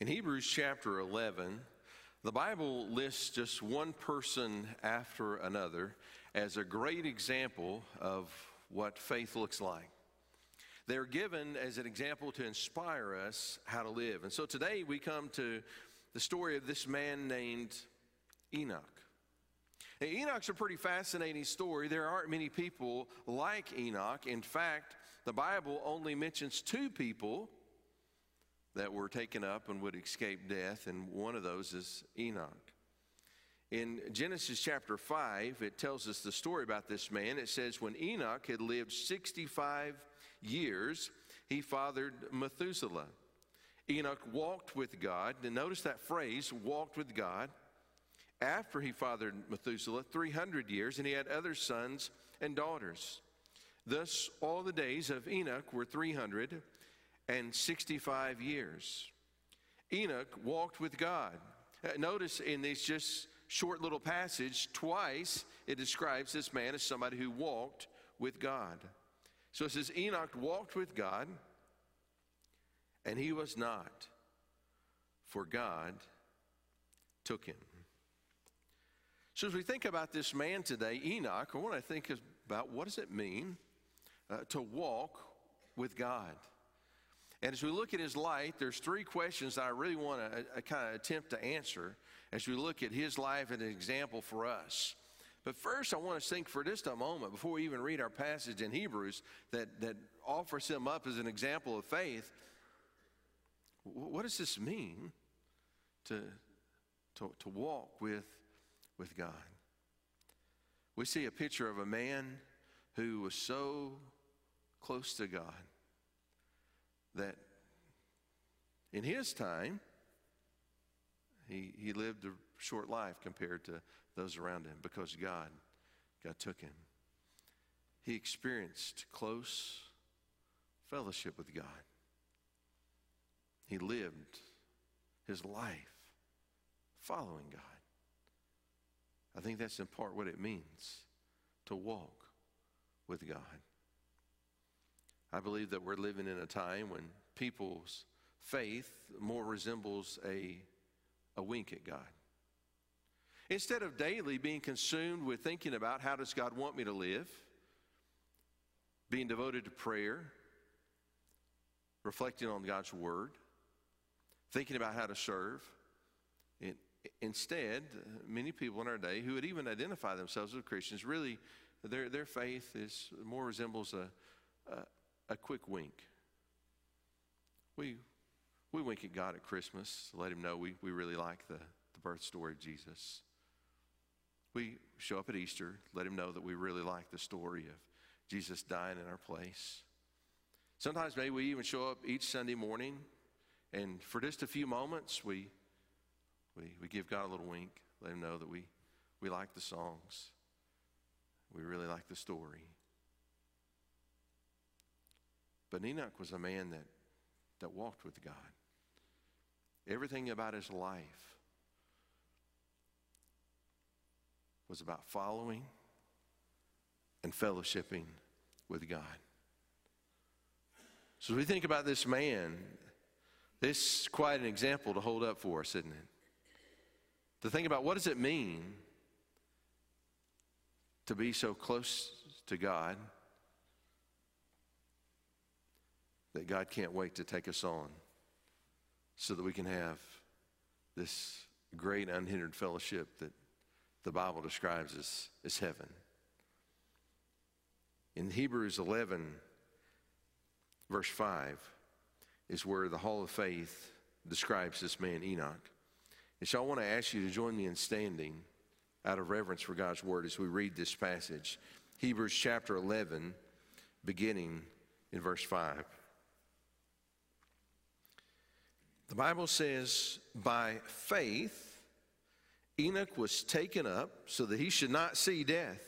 In Hebrews chapter 11, the Bible lists just one person after another as a great example of what faith looks like. They're given as an example to inspire us how to live. And so today we come to the story of this man named Enoch. Now, Enoch's a pretty fascinating story. There aren't many people like Enoch. In fact, the Bible only mentions two people that were taken up and would escape death, and one of those is Enoch. In Genesis chapter 5, it tells us the story about this man. It says, When Enoch had lived 65 years, he fathered Methuselah. Enoch walked with God. And notice that phrase, walked with God, after he fathered Methuselah 300 years, and he had other sons and daughters. Thus, all the days of Enoch were 300 and 65 years. Enoch walked with God. Uh, notice in this just short little passage, twice it describes this man as somebody who walked with God. So it says, Enoch walked with God, and he was not, for God took him. So as we think about this man today, Enoch, I want to think about what does it mean uh, to walk with God. And as we look at his life, there's three questions that I really want to uh, kind of attempt to answer as we look at his life and an example for us. But first, I want to think for just a moment before we even read our passage in Hebrews that, that offers him up as an example of faith. What does this mean to, to, to walk with, with God? We see a picture of a man who was so close to God that in his time, he, he lived a short life compared to those around him because God, God took him. He experienced close fellowship with God. He lived his life following God. I think that's in part what it means to walk with God. I believe that we're living in a time when people's faith more resembles a, a wink at God. Instead of daily being consumed with thinking about how does God want me to live, being devoted to prayer, reflecting on God's word, thinking about how to serve, it, instead, many people in our day who would even identify themselves as Christians really their, their faith is more resembles a, a, a quick wink. We, we wink at God at Christmas, let Him know we, we really like the, the birth story of Jesus. We show up at Easter, let Him know that we really like the story of Jesus dying in our place. Sometimes maybe we even show up each Sunday morning, and for just a few moments, we, we, we give God a little wink, let Him know that we, we like the songs, we really like the story. But Enoch was a man that, that walked with God. Everything about his life was about following and fellowshipping with God. So as we think about this man, this is quite an example to hold up for us, isn't it? To think about what does it mean to be so close to God that God can't wait to take us on so that we can have this great unhindered fellowship that the Bible describes as, as heaven. In Hebrews 11, verse 5, is where the Hall of Faith describes this man, Enoch. And so I want to ask you to join me in standing out of reverence for God's word as we read this passage. Hebrews chapter 11, beginning in verse 5. The Bible says, by faith, Enoch was taken up so that he should not see death.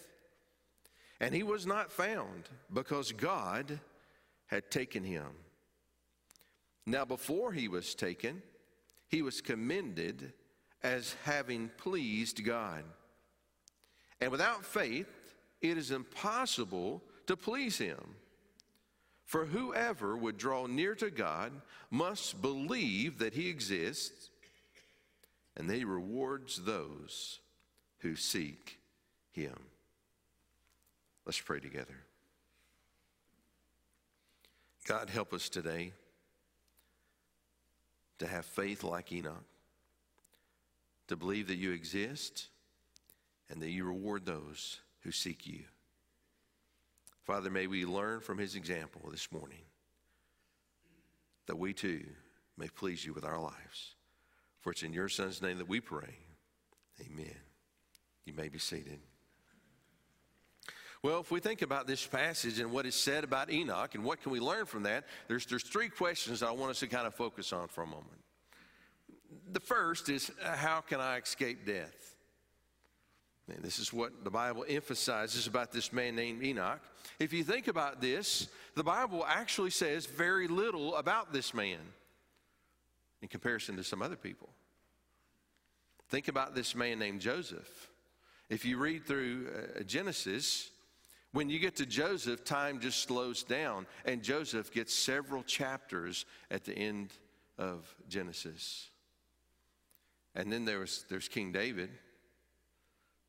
And he was not found because God had taken him. Now, before he was taken, he was commended as having pleased God. And without faith, it is impossible to please him. For whoever would draw near to God must believe that he exists and that he rewards those who seek him. Let's pray together. God, help us today to have faith like Enoch, to believe that you exist and that you reward those who seek you. Father, may we learn from his example this morning that we too may please you with our lives. For it's in your Son's name that we pray. Amen. You may be seated. Well, if we think about this passage and what is said about Enoch and what can we learn from that, there's, there's three questions I want us to kind of focus on for a moment. The first is how can I escape death? And this is what the Bible emphasizes about this man named Enoch. If you think about this, the Bible actually says very little about this man in comparison to some other people. Think about this man named Joseph. If you read through uh, Genesis, when you get to Joseph, time just slows down, and Joseph gets several chapters at the end of Genesis. And then there's, there's King David,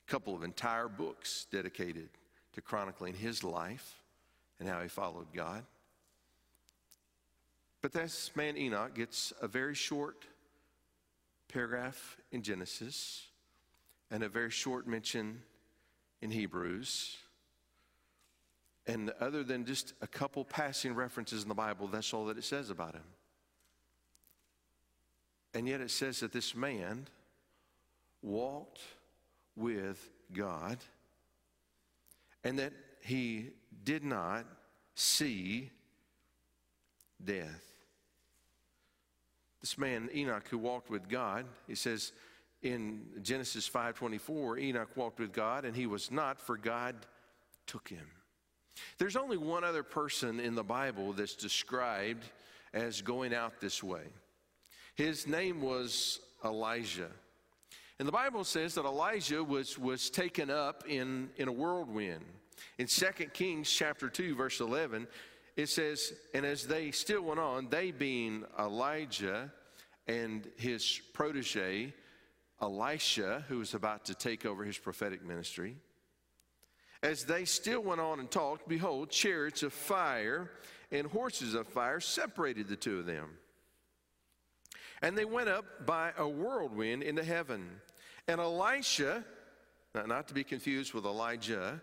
couple of entire books dedicated to chronicling his life and how he followed God. But this man Enoch gets a very short paragraph in Genesis and a very short mention in Hebrews. And other than just a couple passing references in the Bible, that's all that it says about him. And yet it says that this man walked with God and that he did not see death. This man Enoch who walked with God, he says in Genesis 5:24, Enoch walked with God and he was not for God took him. There's only one other person in the Bible that's described as going out this way. His name was Elijah. And the Bible says that Elijah was, was taken up in, in a whirlwind. In 2 Kings chapter 2, verse 11, it says, And as they still went on, they being Elijah and his protege, Elisha, who was about to take over his prophetic ministry, as they still went on and talked, behold, chariots of fire and horses of fire separated the two of them. And they went up by a whirlwind into heaven. And Elisha, not to be confused with Elijah,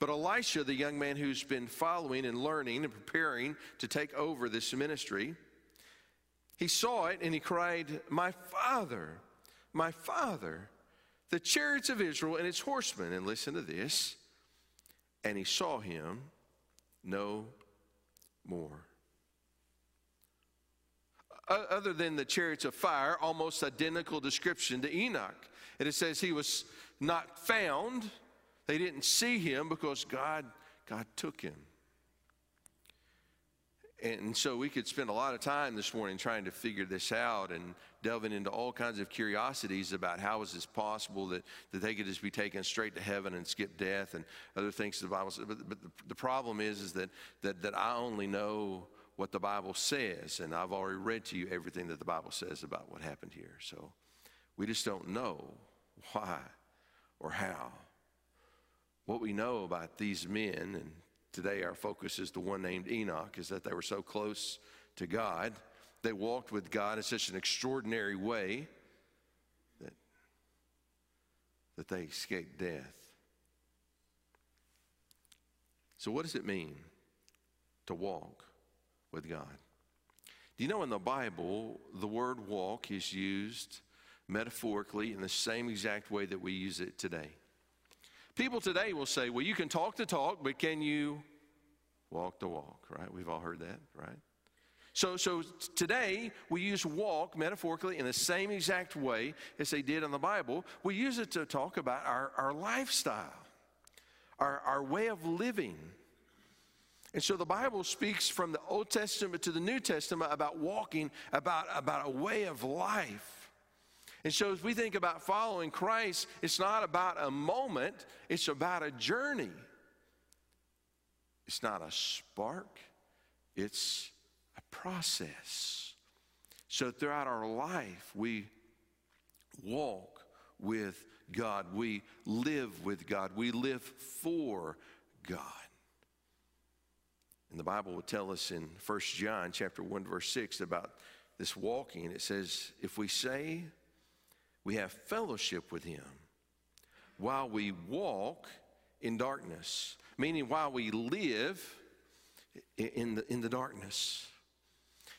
but Elisha, the young man who's been following and learning and preparing to take over this ministry, he saw it and he cried, My father, my father, the chariots of Israel and its horsemen. And listen to this and he saw him no more. Other than the chariots of fire, almost identical description to Enoch. And it says he was not found. They didn't see him because God, God took him. And so we could spend a lot of time this morning trying to figure this out and delving into all kinds of curiosities about how is this possible that, that they could just be taken straight to heaven and skip death and other things the Bible says. But, but the, the problem is, is that, that, that I only know what the Bible says, and I've already read to you everything that the Bible says about what happened here. So we just don't know why or how. What we know about these men and today our focus is the one named Enoch, is that they were so close to God. They walked with God in such an extraordinary way that, that they escaped death. So, what does it mean to walk with God? Do you know in the Bible, the word walk is used metaphorically in the same exact way that we use it today? People today will say, well, you can talk the talk, but can you walk the walk, right? We've all heard that, right? So, so today we use walk metaphorically in the same exact way as they did in the Bible. We use it to talk about our, our lifestyle, our, our way of living. And so the Bible speaks from the Old Testament to the New Testament about walking, about, about a way of life. And so, as we think about following Christ, it's not about a moment, it's about a journey. It's not a spark, it's a process. So throughout our life, we walk with God. We live with God. We live for God. And the Bible will tell us in 1 John chapter 1 verse 6 about this walking. It says, if we say we have fellowship with him while we walk in darkness, meaning while we live in the, in the darkness.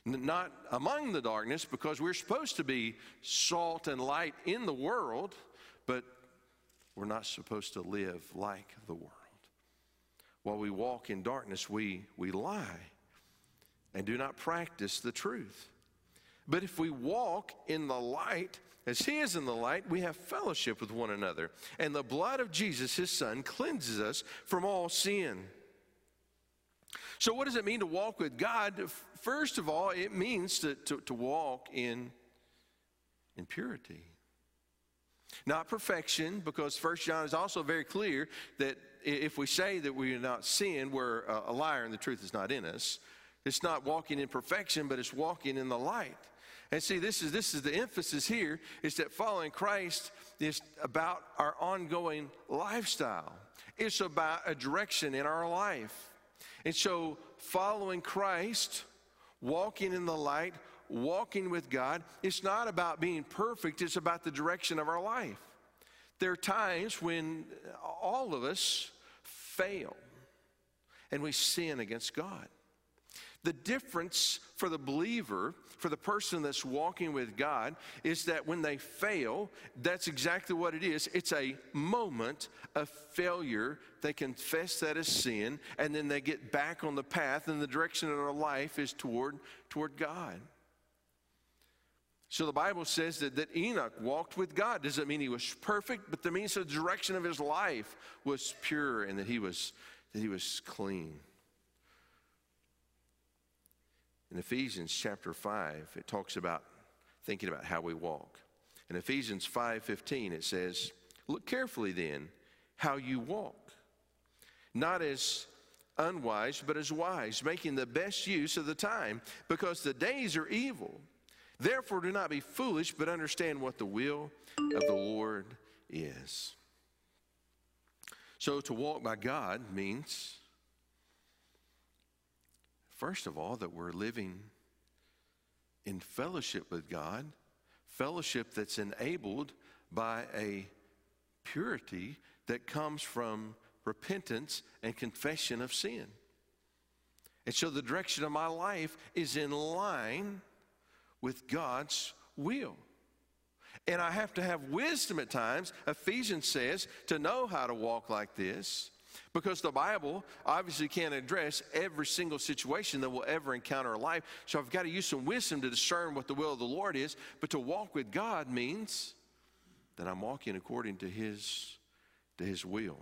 Not among the darkness, because we're supposed to be salt and light in the world, but we're not supposed to live like the world. While we walk in darkness, we, we lie and do not practice the truth. But if we walk in the light, as He is in the light, we have fellowship with one another. And the blood of Jesus, His Son, cleanses us from all sin. So, what does it mean to walk with God? First of all, it means to, to, to walk in, in purity. Not perfection, because First John is also very clear that if we say that we are not sin, we're uh, a liar and the truth is not in us. It's not walking in perfection, but it's walking in the light. And see, this is this is the emphasis here is that following Christ is about our ongoing lifestyle. It's about a direction in our life. And so following Christ, walking in the light, walking with God, it's not about being perfect, it's about the direction of our life. There are times when all of us fail and we sin against God. The difference for the believer, for the person that's walking with God, is that when they fail, that's exactly what it is. It's a moment of failure. They confess that as sin, and then they get back on the path, and the direction of their life is toward, toward God. So the Bible says that, that Enoch walked with God. Doesn't mean he was perfect, but that means the direction of his life was pure and that he was, that he was clean. In Ephesians chapter 5, it talks about thinking about how we walk. In Ephesians 5:15 it says, "Look carefully then how you walk, not as unwise, but as wise, making the best use of the time, because the days are evil." Therefore, do not be foolish, but understand what the will of the Lord is. So, to walk by God means, first of all, that we're living in fellowship with God, fellowship that's enabled by a purity that comes from repentance and confession of sin. And so the direction of my life is in line with God's will. And I have to have wisdom at times, Ephesians says, to know how to walk like this. Because the Bible obviously can't address every single situation that we'll ever encounter in life. So I've got to use some wisdom to discern what the will of the Lord is. But to walk with God means that I'm walking according to His, to his will.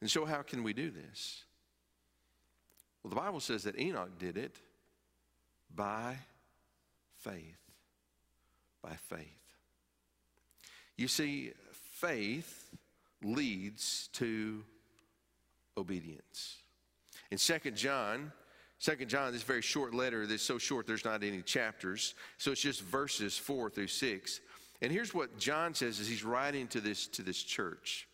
And so, how can we do this? Well, the Bible says that Enoch did it by faith. By faith. You see, faith leads to obedience. In 2 John, 2 John, this very short letter that's so short there's not any chapters, so it's just verses 4 through 6. And here's what John says as he's writing to this, to this church.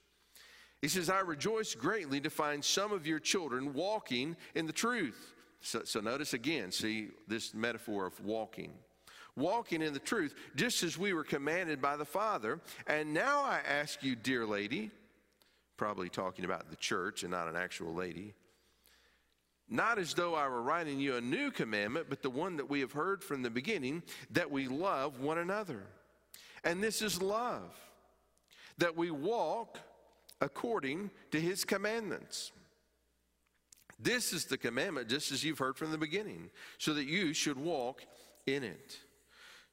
He says, I rejoice greatly to find some of your children walking in the truth. So, so notice again, see this metaphor of walking walking in the truth, just as we were commanded by the Father. And now I ask you, dear lady, probably talking about the church and not an actual lady, not as though I were writing you a new commandment, but the one that we have heard from the beginning, that we love one another. And this is love, that we walk according to his commandments. This is the commandment, just as you've heard from the beginning, so that you should walk in it.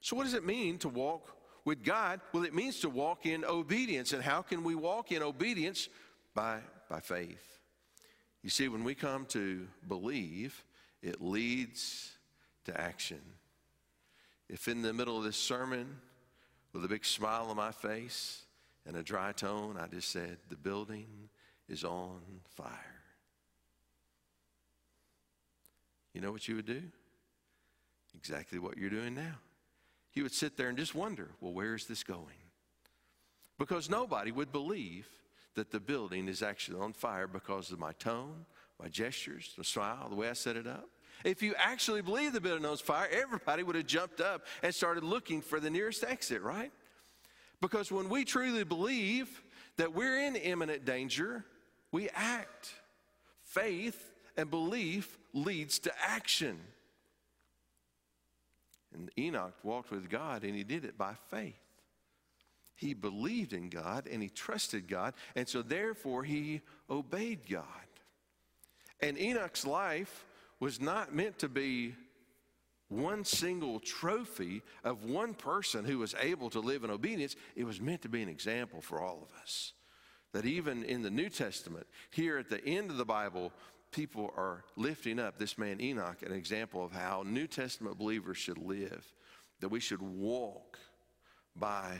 So, what does it mean to walk with God? Well, it means to walk in obedience. And how can we walk in obedience? By, by faith. You see, when we come to believe, it leads to action. If in the middle of this sermon, with a big smile on my face and a dry tone, I just said, The building is on fire. You know what you would do? Exactly what you're doing now. You would sit there and just wonder, well, where is this going? Because nobody would believe that the building is actually on fire because of my tone, my gestures, the smile, the way I set it up. If you actually believe the building on fire, everybody would have jumped up and started looking for the nearest exit, right? Because when we truly believe that we're in imminent danger, we act. Faith and belief leads to action. And Enoch walked with God and he did it by faith. He believed in God and he trusted God, and so therefore he obeyed God. And Enoch's life was not meant to be one single trophy of one person who was able to live in obedience. It was meant to be an example for all of us. That even in the New Testament, here at the end of the Bible, people are lifting up this man Enoch, an example of how New Testament believers should live, that we should walk by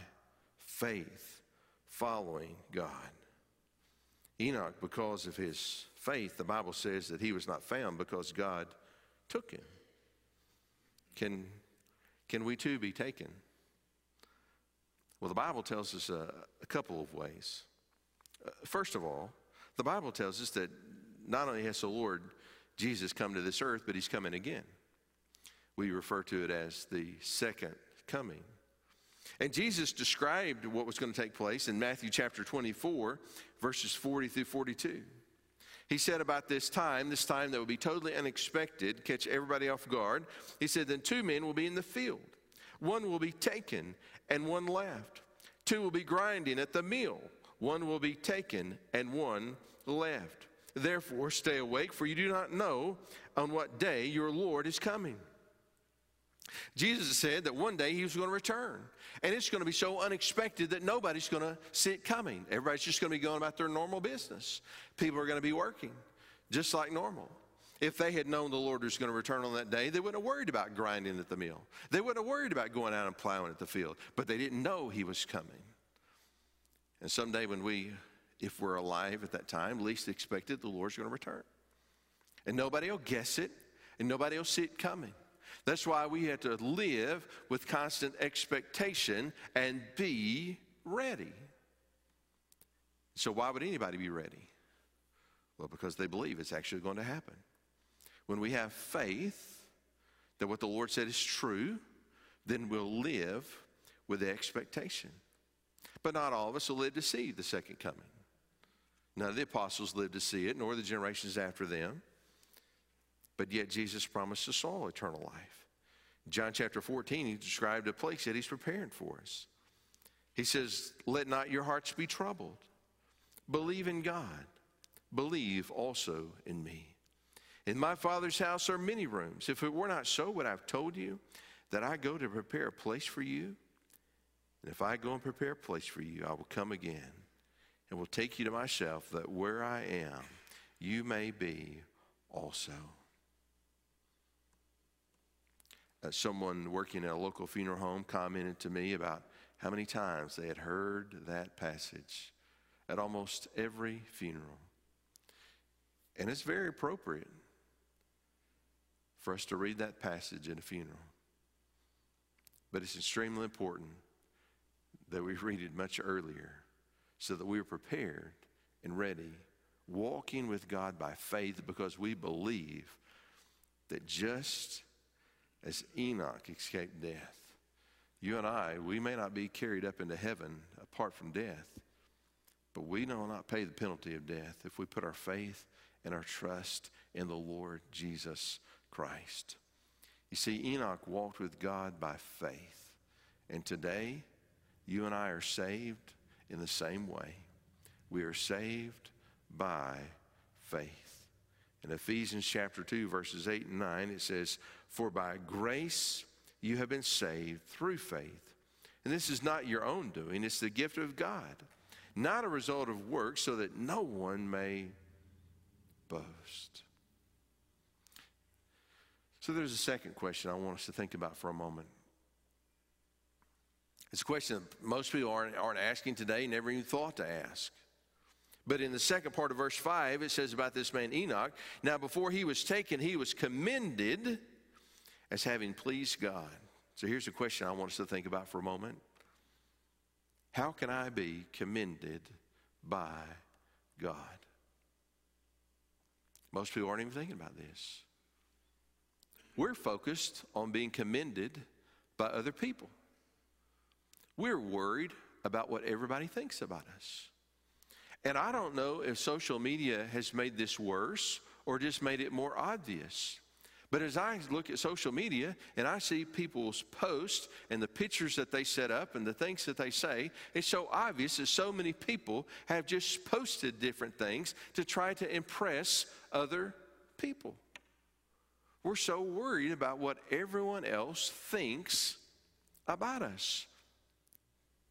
faith, following God. Enoch, because of his faith, the Bible says that he was not found because God took him. Can, can we too be taken? Well, the Bible tells us a, a couple of ways. Uh, first of all, the Bible tells us that not only has the Lord Jesus come to this earth, but he's coming again. We refer to it as the second coming. And Jesus described what was going to take place in Matthew chapter 24, verses 40 through 42. He said about this time, this time that would be totally unexpected, catch everybody off guard. He said, Then two men will be in the field. One will be taken and one left. Two will be grinding at the mill. One will be taken and one left. Therefore, stay awake, for you do not know on what day your Lord is coming. Jesus said that one day he was going to return. And it's going to be so unexpected that nobody's going to see it coming. Everybody's just going to be going about their normal business. People are going to be working just like normal. If they had known the Lord was going to return on that day, they wouldn't have worried about grinding at the mill. They wouldn't have worried about going out and plowing at the field. But they didn't know he was coming. And someday when we, if we're alive at that time, least expected, the Lord's going to return. And nobody will guess it, and nobody will see it coming. That's why we have to live with constant expectation and be ready. So, why would anybody be ready? Well, because they believe it's actually going to happen. When we have faith that what the Lord said is true, then we'll live with the expectation. But not all of us will live to see the second coming. None of the apostles lived to see it, nor the generations after them. But yet Jesus promised us all eternal life. John chapter 14, he described a place that he's preparing for us. He says, Let not your hearts be troubled. Believe in God. Believe also in me. In my Father's house are many rooms. If it were not so, would I have told you that I go to prepare a place for you? And if I go and prepare a place for you, I will come again and will take you to myself, that where I am, you may be also uh, someone working at a local funeral home commented to me about how many times they had heard that passage at almost every funeral. And it's very appropriate for us to read that passage in a funeral. But it's extremely important that we read it much earlier so that we are prepared and ready, walking with God by faith because we believe that just as Enoch escaped death. You and I, we may not be carried up into heaven apart from death, but we will not pay the penalty of death if we put our faith and our trust in the Lord Jesus Christ. You see, Enoch walked with God by faith. And today, you and I are saved in the same way. We are saved by faith. In Ephesians chapter 2, verses 8 and 9, it says, for by grace you have been saved through faith. And this is not your own doing, it's the gift of God, not a result of works, so that no one may boast. So there's a second question I want us to think about for a moment. It's a question that most people aren't, aren't asking today, never even thought to ask. But in the second part of verse 5, it says about this man Enoch now, before he was taken, he was commended as having pleased God. So here's a question I want us to think about for a moment How can I be commended by God? Most people aren't even thinking about this. We're focused on being commended by other people. We're worried about what everybody thinks about us. And I don't know if social media has made this worse or just made it more obvious. But as I look at social media and I see people's posts and the pictures that they set up and the things that they say, it's so obvious that so many people have just posted different things to try to impress other people. We're so worried about what everyone else thinks about us.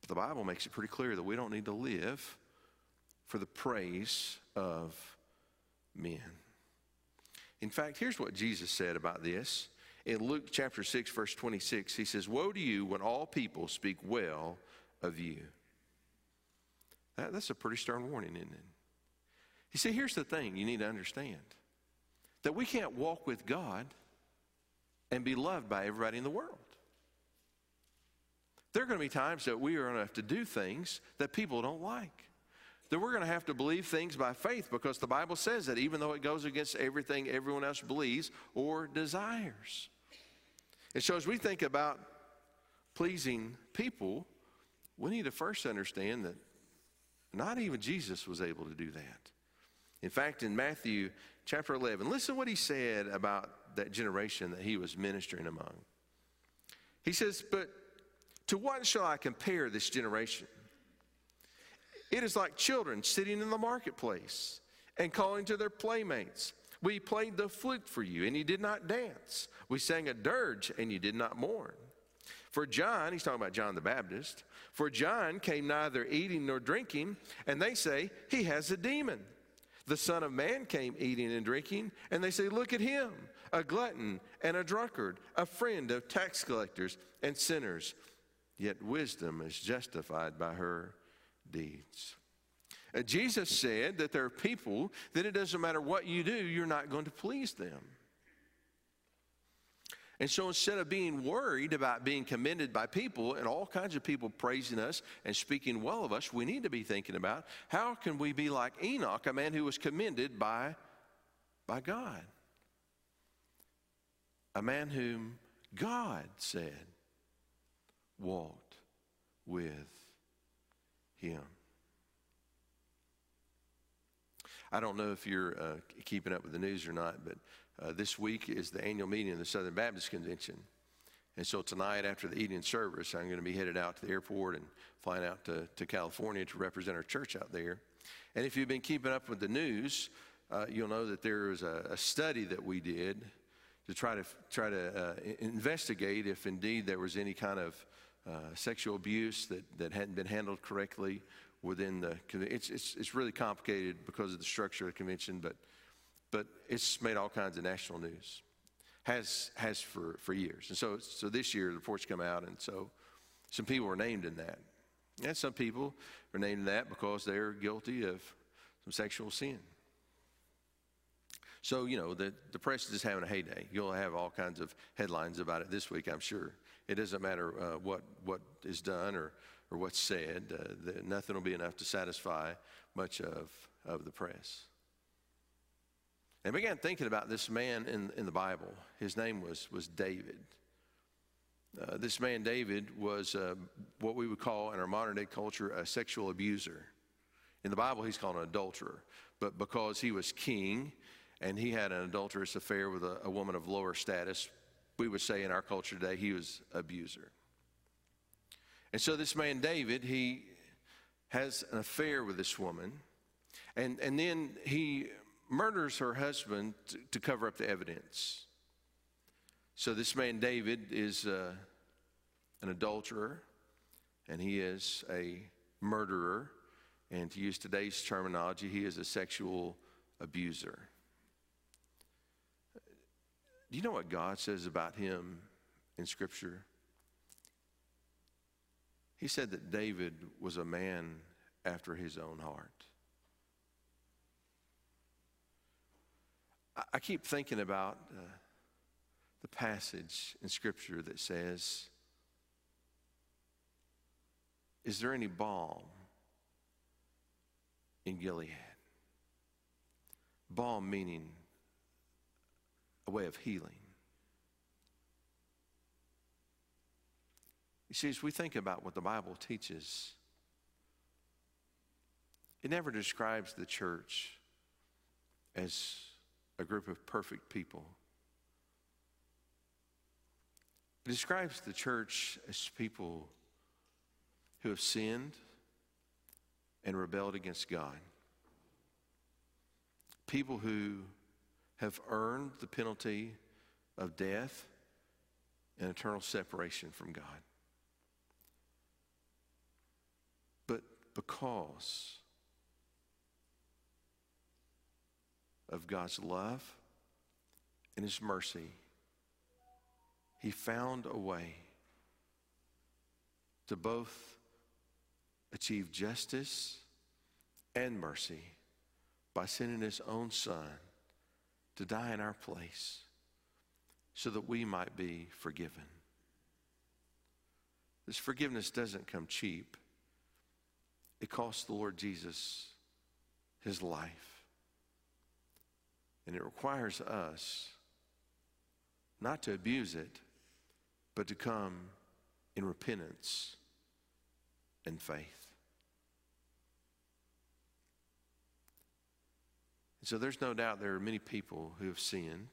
The Bible makes it pretty clear that we don't need to live for the praise of men. In fact, here's what Jesus said about this. In Luke chapter 6, verse 26, he says, Woe to you when all people speak well of you. That, that's a pretty stern warning, isn't it? You see, here's the thing you need to understand that we can't walk with God and be loved by everybody in the world. There are going to be times that we are going to have to do things that people don't like that we're going to have to believe things by faith because the Bible says that even though it goes against everything everyone else believes or desires. And so as we think about pleasing people, we need to first understand that not even Jesus was able to do that. In fact, in Matthew chapter 11, listen what he said about that generation that he was ministering among. He says, But to what shall I compare this generation? It is like children sitting in the marketplace and calling to their playmates. We played the flute for you, and you did not dance. We sang a dirge, and you did not mourn. For John, he's talking about John the Baptist, for John came neither eating nor drinking, and they say, He has a demon. The Son of Man came eating and drinking, and they say, Look at him, a glutton and a drunkard, a friend of tax collectors and sinners. Yet wisdom is justified by her deeds. Uh, Jesus said that there are people that it doesn't matter what you do, you're not going to please them. And so instead of being worried about being commended by people and all kinds of people praising us and speaking well of us, we need to be thinking about how can we be like Enoch, a man who was commended by, by God? A man whom God said walked with him. I don't know if you're uh, keeping up with the news or not, but uh, this week is the annual meeting of the Southern Baptist Convention. And so tonight, after the evening service, I'm going to be headed out to the airport and flying out to, to California to represent our church out there. And if you've been keeping up with the news, uh, you'll know that there was a, a, study that we did to try to try to uh, investigate if indeed there was any kind of uh, sexual abuse that, that hadn't been handled correctly within the it's, it's, it's really complicated because of the structure of the convention but but it's made all kinds of national news. Has has for, for years. And so so this year the reports come out and so some people were named in that. And some people are named in that because they're guilty of some sexual sin. So you know the, the press is just having a heyday. You'll have all kinds of headlines about it this week i'm sure it doesn't matter uh, what, what is done or, or what's said, uh, nothing will be enough to satisfy much of, of the press. And I began thinking about this man in, in the Bible. His name was, was David. Uh, this man, David, was uh, what we would call in our modern day culture a sexual abuser. In the Bible, he's called an adulterer. But because he was king and he had an adulterous affair with a, a woman of lower status, we would say in our culture today, he was abuser. And so this man, David, he has an affair with this woman, and, and then he murders her husband to, to cover up the evidence. So this man, David, is uh, an adulterer, and he is a murderer. And to use today's terminology, he is a sexual abuser do you know what God says about him in Scripture? He said that David was a man after his own heart. I keep thinking about uh, the passage in Scripture that says, Is there any balm in Gilead? Balm meaning a way of healing. You see, as we think about what the Bible teaches, it never describes the church as a group of perfect people. It describes the church as people who have sinned and rebelled against God. People who have earned the penalty of death and eternal separation from God. But because of God's love and His mercy, He found a way to both achieve justice and mercy by sending His own Son to die in our place so that we might be forgiven. This forgiveness doesn't come cheap. It costs the Lord Jesus his life. And it requires us not to abuse it, but to come in repentance and faith. So there's no doubt there are many people who have sinned.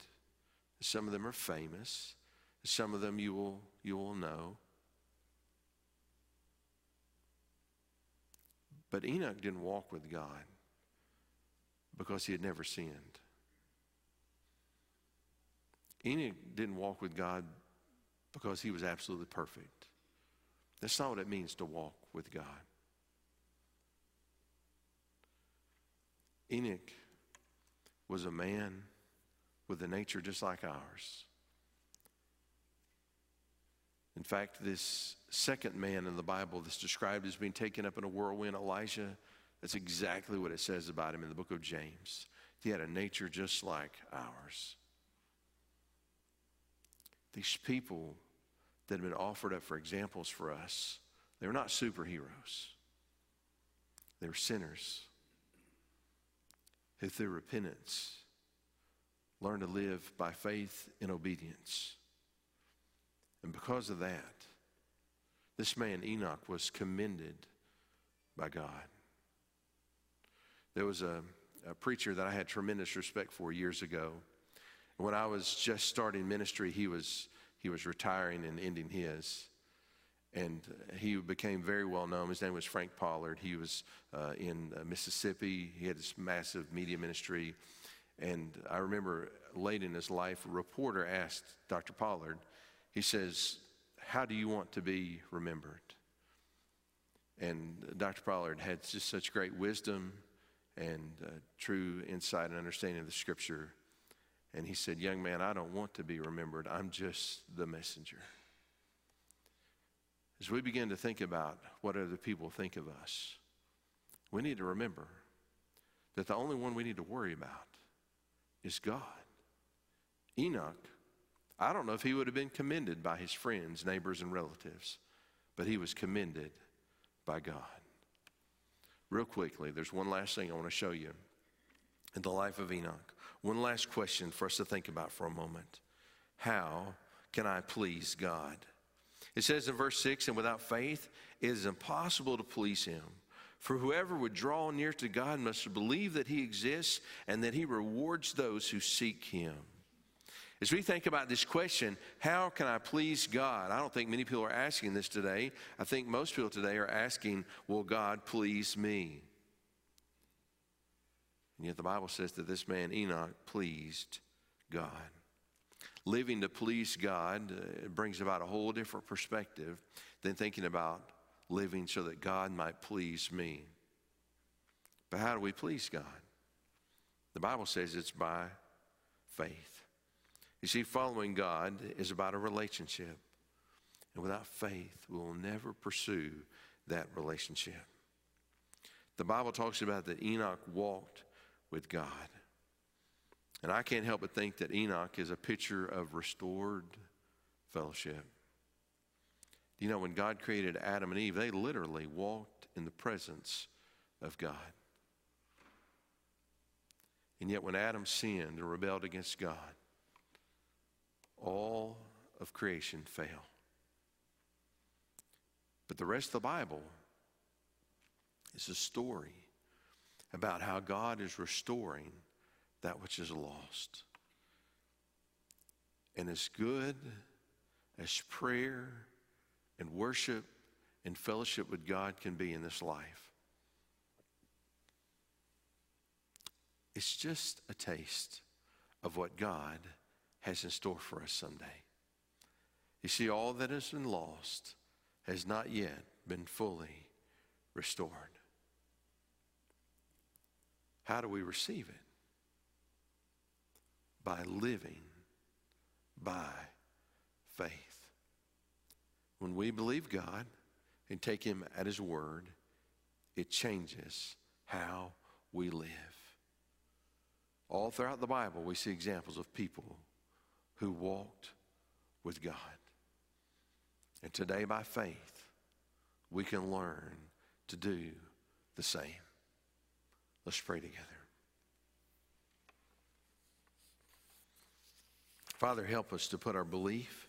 Some of them are famous. Some of them you will, you will know. But Enoch didn't walk with God because he had never sinned. Enoch didn't walk with God because he was absolutely perfect. That's not what it means to walk with God. Enoch was a man with a nature just like ours. In fact, this second man in the Bible that's described as being taken up in a whirlwind, Elijah, that's exactly what it says about him in the book of James. He had a nature just like ours. These people that have been offered up for examples for us, they were not superheroes. They were sinners who, through repentance, learned to live by faith and obedience. And because of that, this man, Enoch, was commended by God. There was a, a preacher that I had tremendous respect for years ago. When I was just starting ministry, he was, he was retiring and ending his. And he became very well known. His name was Frank Pollard. He was uh, in uh, Mississippi. He had this massive media ministry. And I remember late in his life, a reporter asked Dr. Pollard, he says, How do you want to be remembered? And Dr. Pollard had just such great wisdom and uh, true insight and understanding of the scripture. And he said, Young man, I don't want to be remembered. I'm just the messenger. As we begin to think about what other people think of us, we need to remember that the only one we need to worry about is God. Enoch, I don't know if he would have been commended by his friends, neighbors, and relatives, but he was commended by God. Real quickly, there's one last thing I want to show you in the life of Enoch. One last question for us to think about for a moment. How can I please God? It says in verse 6 And without faith, it is impossible to please him. For whoever would draw near to God must believe that he exists and that he rewards those who seek him. As we think about this question, how can I please God? I don't think many people are asking this today. I think most people today are asking, Will God please me? And yet the Bible says that this man, Enoch, pleased God. Living to please God uh, brings about a whole different perspective than thinking about living so that God might please me. But how do we please God? The Bible says it's by faith. You see, following God is about a relationship. And without faith, we will never pursue that relationship. The Bible talks about that Enoch walked with God. And I can't help but think that Enoch is a picture of restored fellowship. You know, when God created Adam and Eve, they literally walked in the presence of God. And yet, when Adam sinned and rebelled against God, all of creation fell. But the rest of the Bible is a story about how God is restoring that which is lost. And as good as prayer and worship and fellowship with God can be in this life, it's just a taste of what God has in store for us someday. You see, all that has been lost has not yet been fully restored. How do we receive it? By living by faith. When we believe God and take Him at His word, it changes how we live. All throughout the Bible, we see examples of people who walked with God. And today, by faith, we can learn to do the same. Let's pray together. Father, help us to put our belief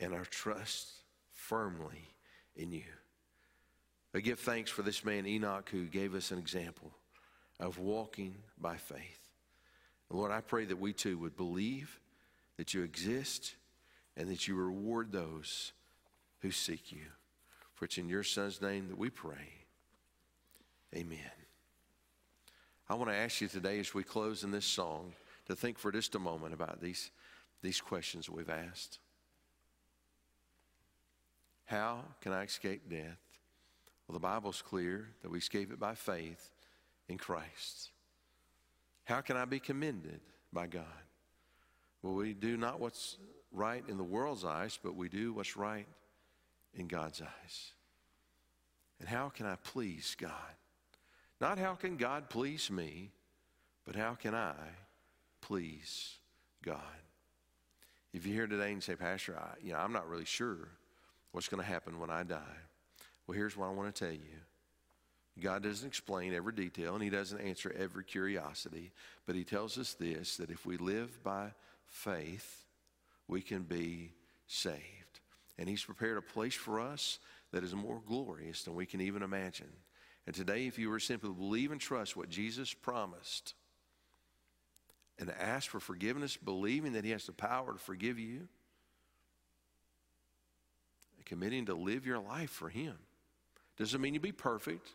and our trust firmly in you. I give thanks for this man, Enoch, who gave us an example of walking by faith. Lord, I pray that we too would believe that you exist and that you reward those who seek you. For it's in your Son's name that we pray. Amen. I want to ask you today, as we close in this song, to think for just a moment about these, these questions we've asked. How can I escape death? Well, the Bible's clear that we escape it by faith in Christ. How can I be commended by God? Well, we do not what's right in the world's eyes, but we do what's right in God's eyes. And how can I please God? Not how can God please me, but how can I please God? If you're here today and say, Pastor, I, you know, I'm not really sure what's going to happen when I die. Well, here's what I want to tell you. God doesn't explain every detail and He doesn't answer every curiosity, but He tells us this that if we live by faith, we can be saved. And He's prepared a place for us that is more glorious than we can even imagine. And today, if you were simply to believe and trust what Jesus promised and ask for forgiveness, believing that He has the power to forgive you, and committing to live your life for Him. Doesn't mean you be perfect,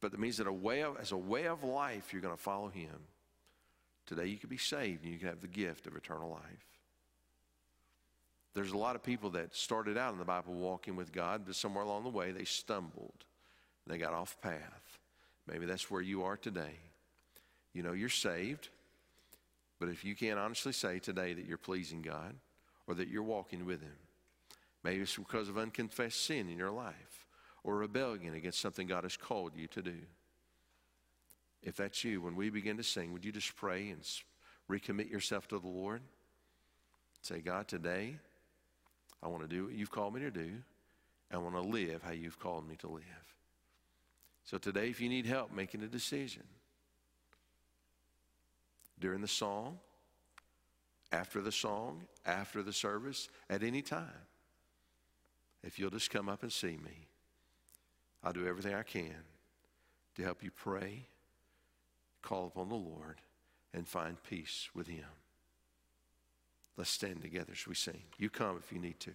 but it means that a way of, as a way of life, you're going to follow Him. Today, you can be saved and you can have the gift of eternal life. There's a lot of people that started out in the Bible walking with God, but somewhere along the way they stumbled. They got off path. Maybe that's where you are today. You know, you're saved, but if you can't honestly say today that you're pleasing God or that you're walking with Him, maybe it's because of unconfessed sin in your life or rebellion against something God has called you to do. If that's you, when we begin to sing, would you just pray and recommit yourself to the Lord? Say, God, today I want to do what you've called me to do. I want to live how you've called me to live. So today, if you need help making a decision, during the song, after the song, after the service, at any time, if you'll just come up and see me, I'll do everything I can to help you pray, call upon the Lord, and find peace with Him. Let's stand together as we sing. You come if you need to.